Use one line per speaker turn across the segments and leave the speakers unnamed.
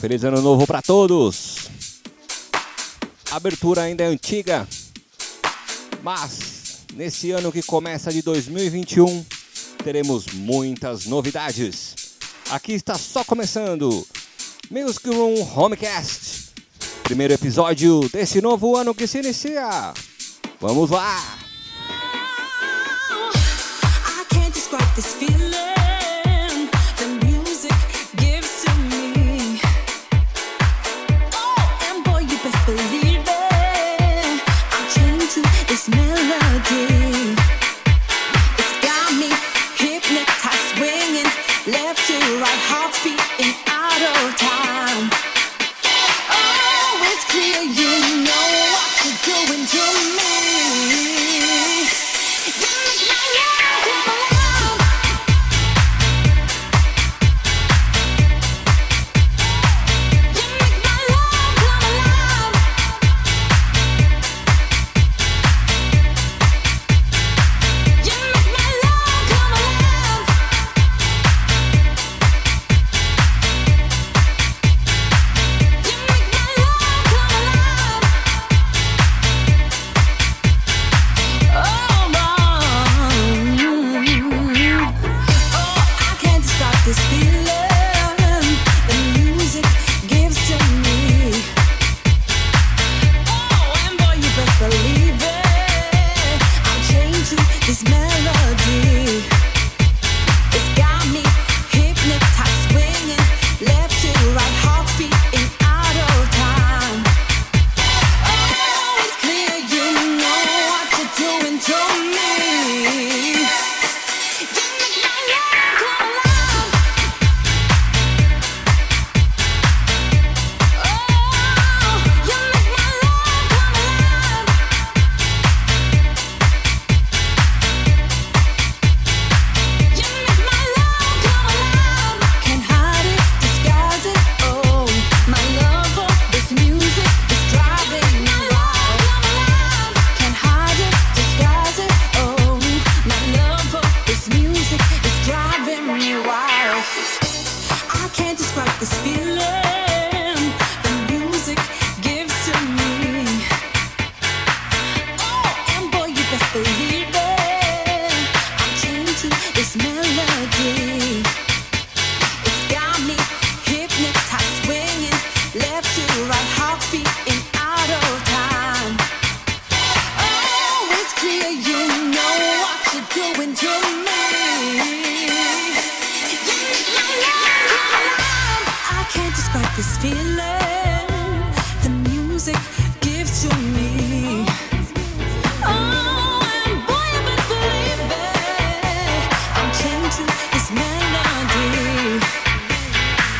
Feliz ano novo para todos. A abertura ainda é antiga, mas nesse ano que começa de 2021 teremos muitas novidades. Aqui está só começando Music Room Homecast, primeiro episódio desse novo ano que se inicia. Vamos lá! I can't describe this feeling.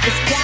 It's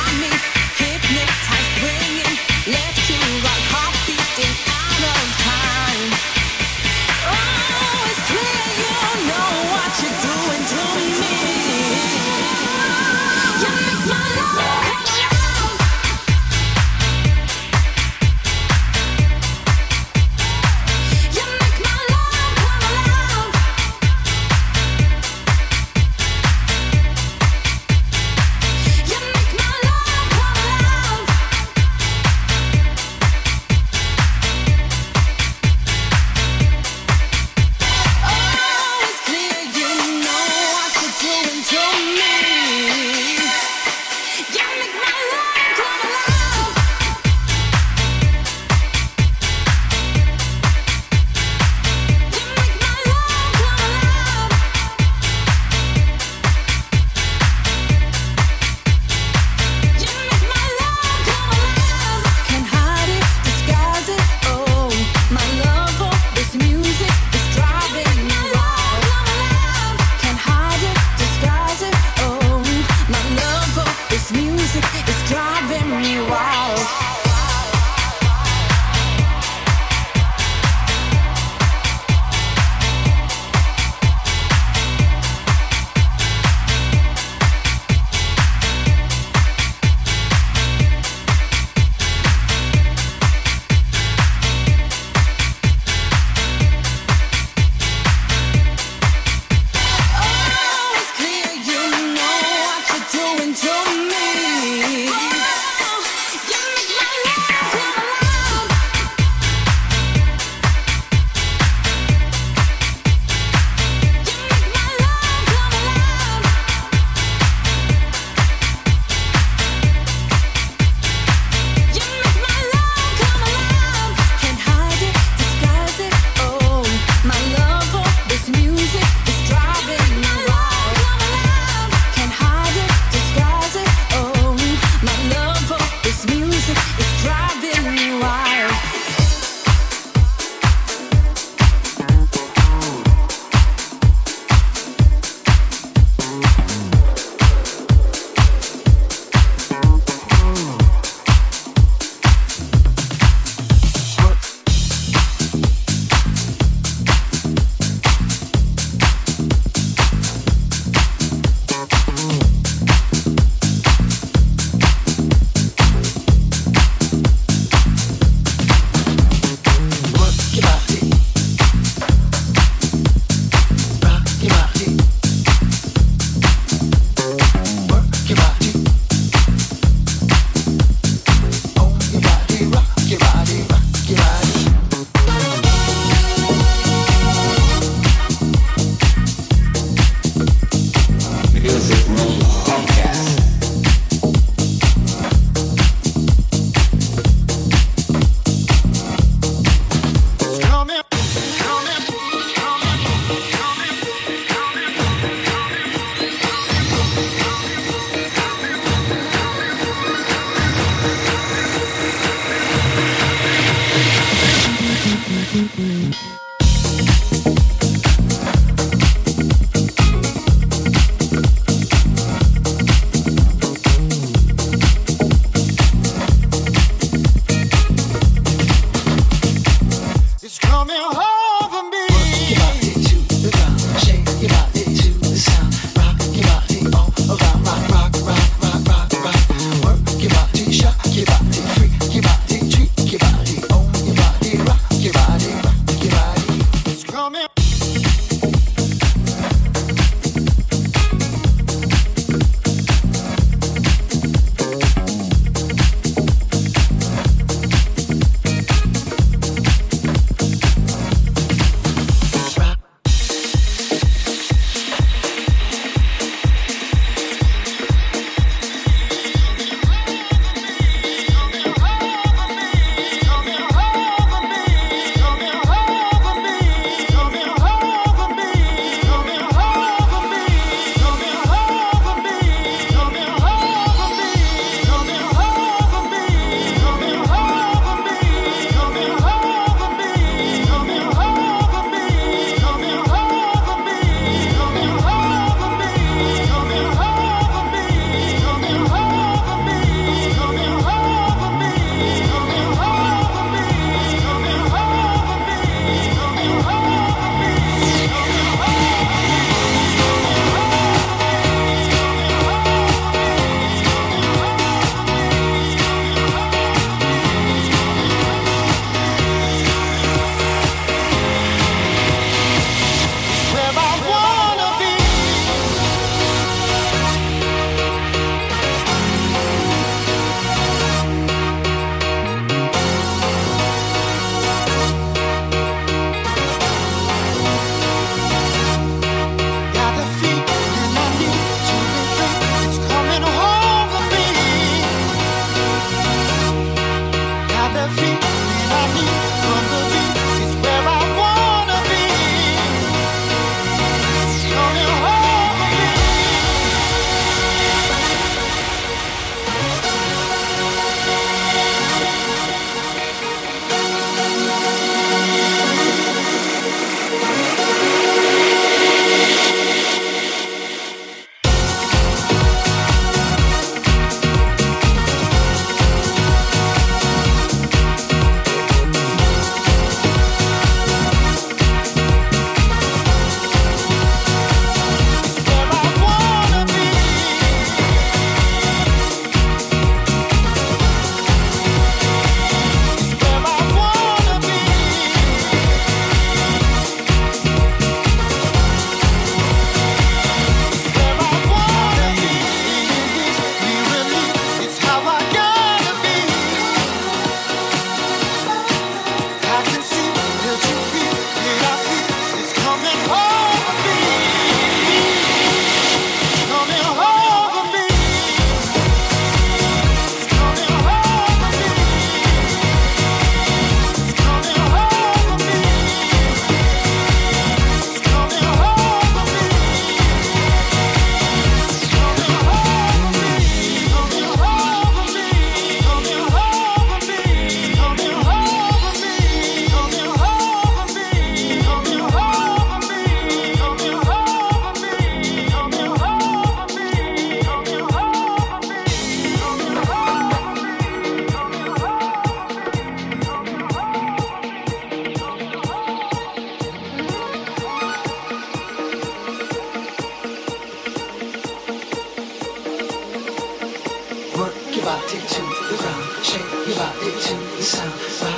it to the round, shake your body to the sound.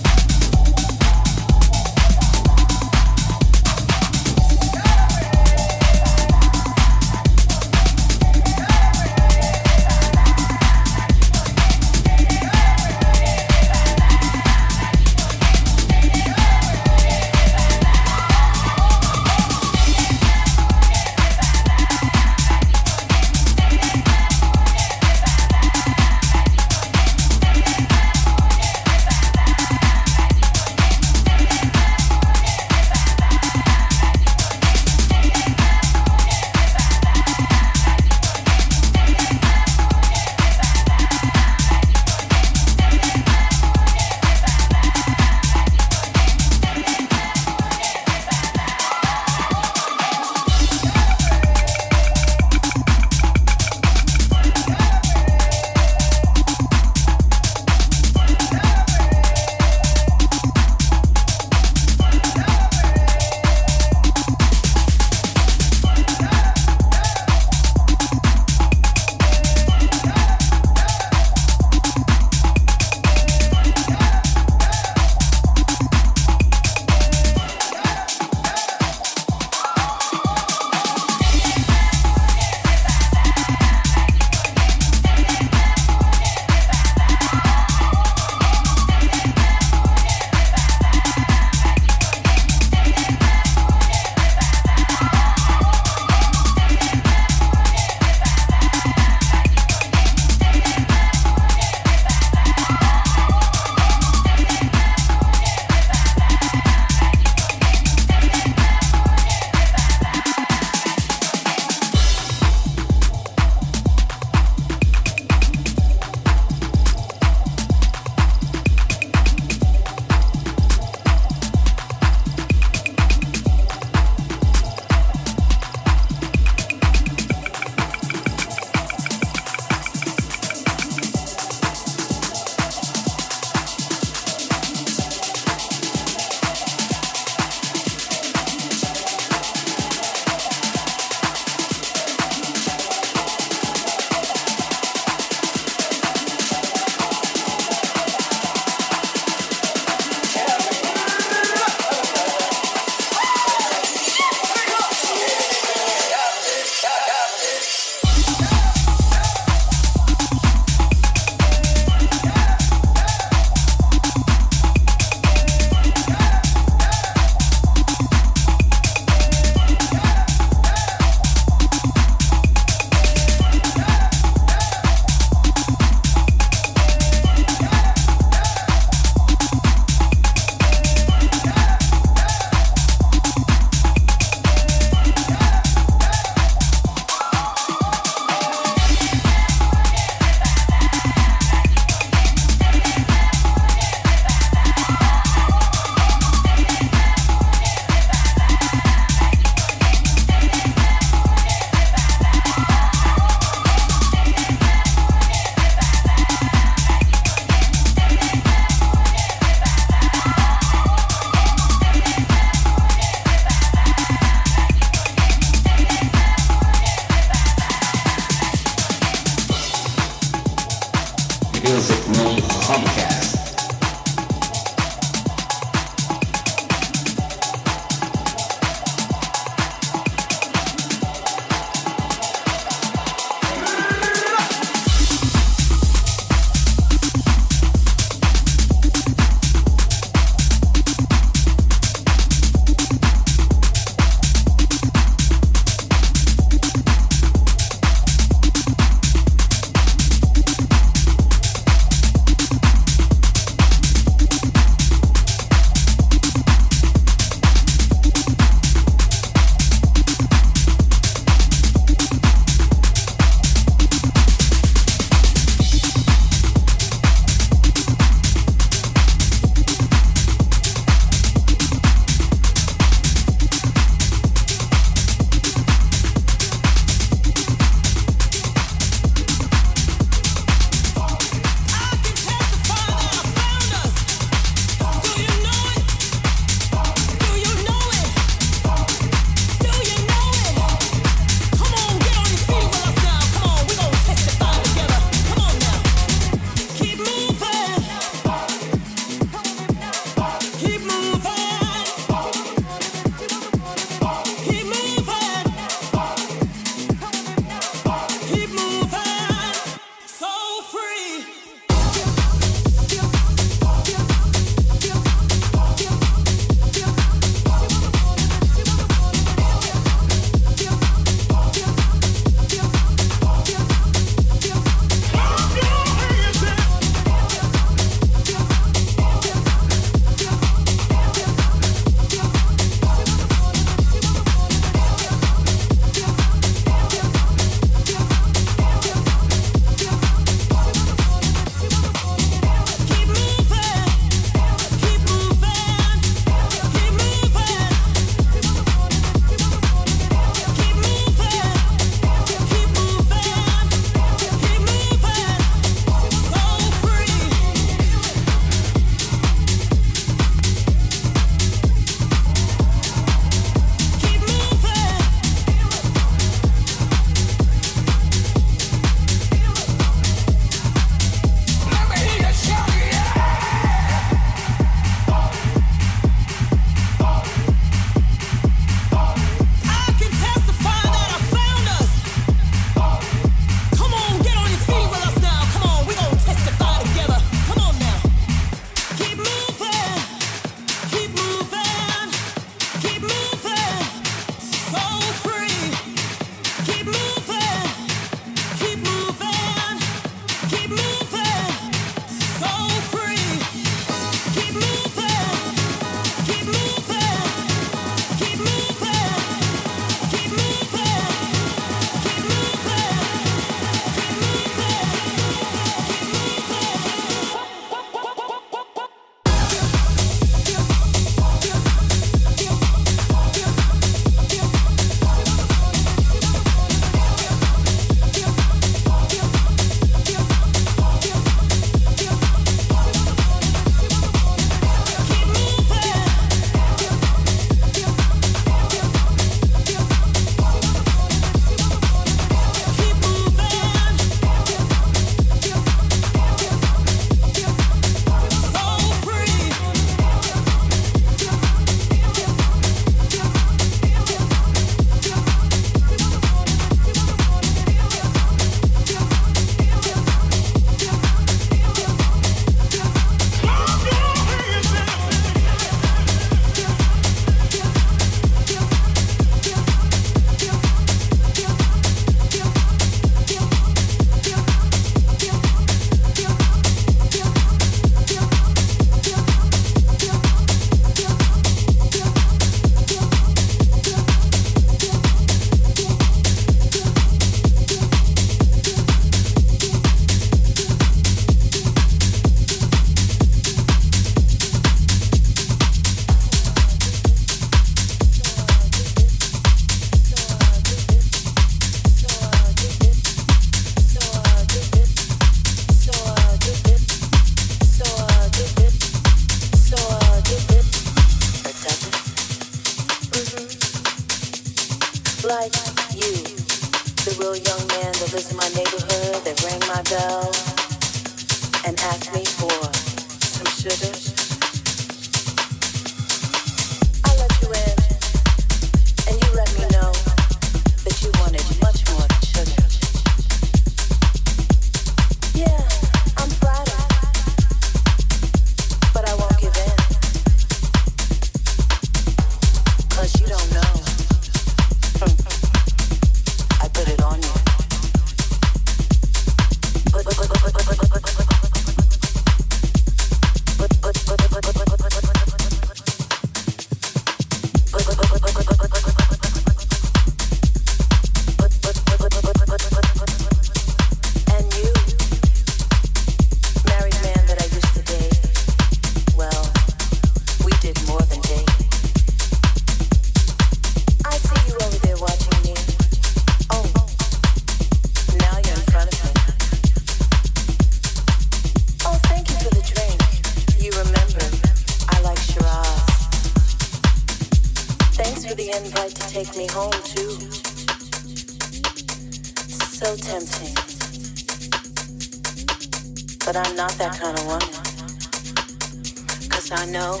Cause I know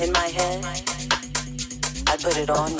in my head, I put it on.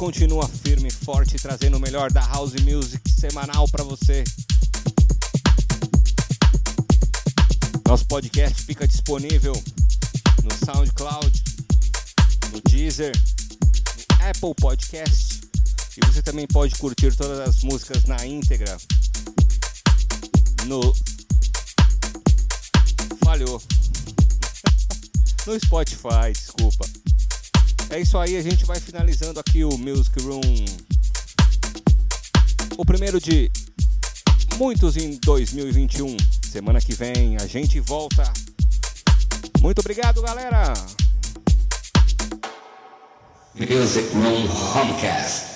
continua firme e forte, trazendo o melhor da House Music semanal para você. Nosso podcast fica disponível no SoundCloud, no Deezer, no Apple Podcast e você também pode curtir todas as músicas na íntegra no falhou no Spotify, desculpa. É isso aí, a gente vai finalizando aqui o Music Room. O primeiro de muitos em 2021. Semana que vem a gente volta. Muito obrigado, galera! Music Room Homecast.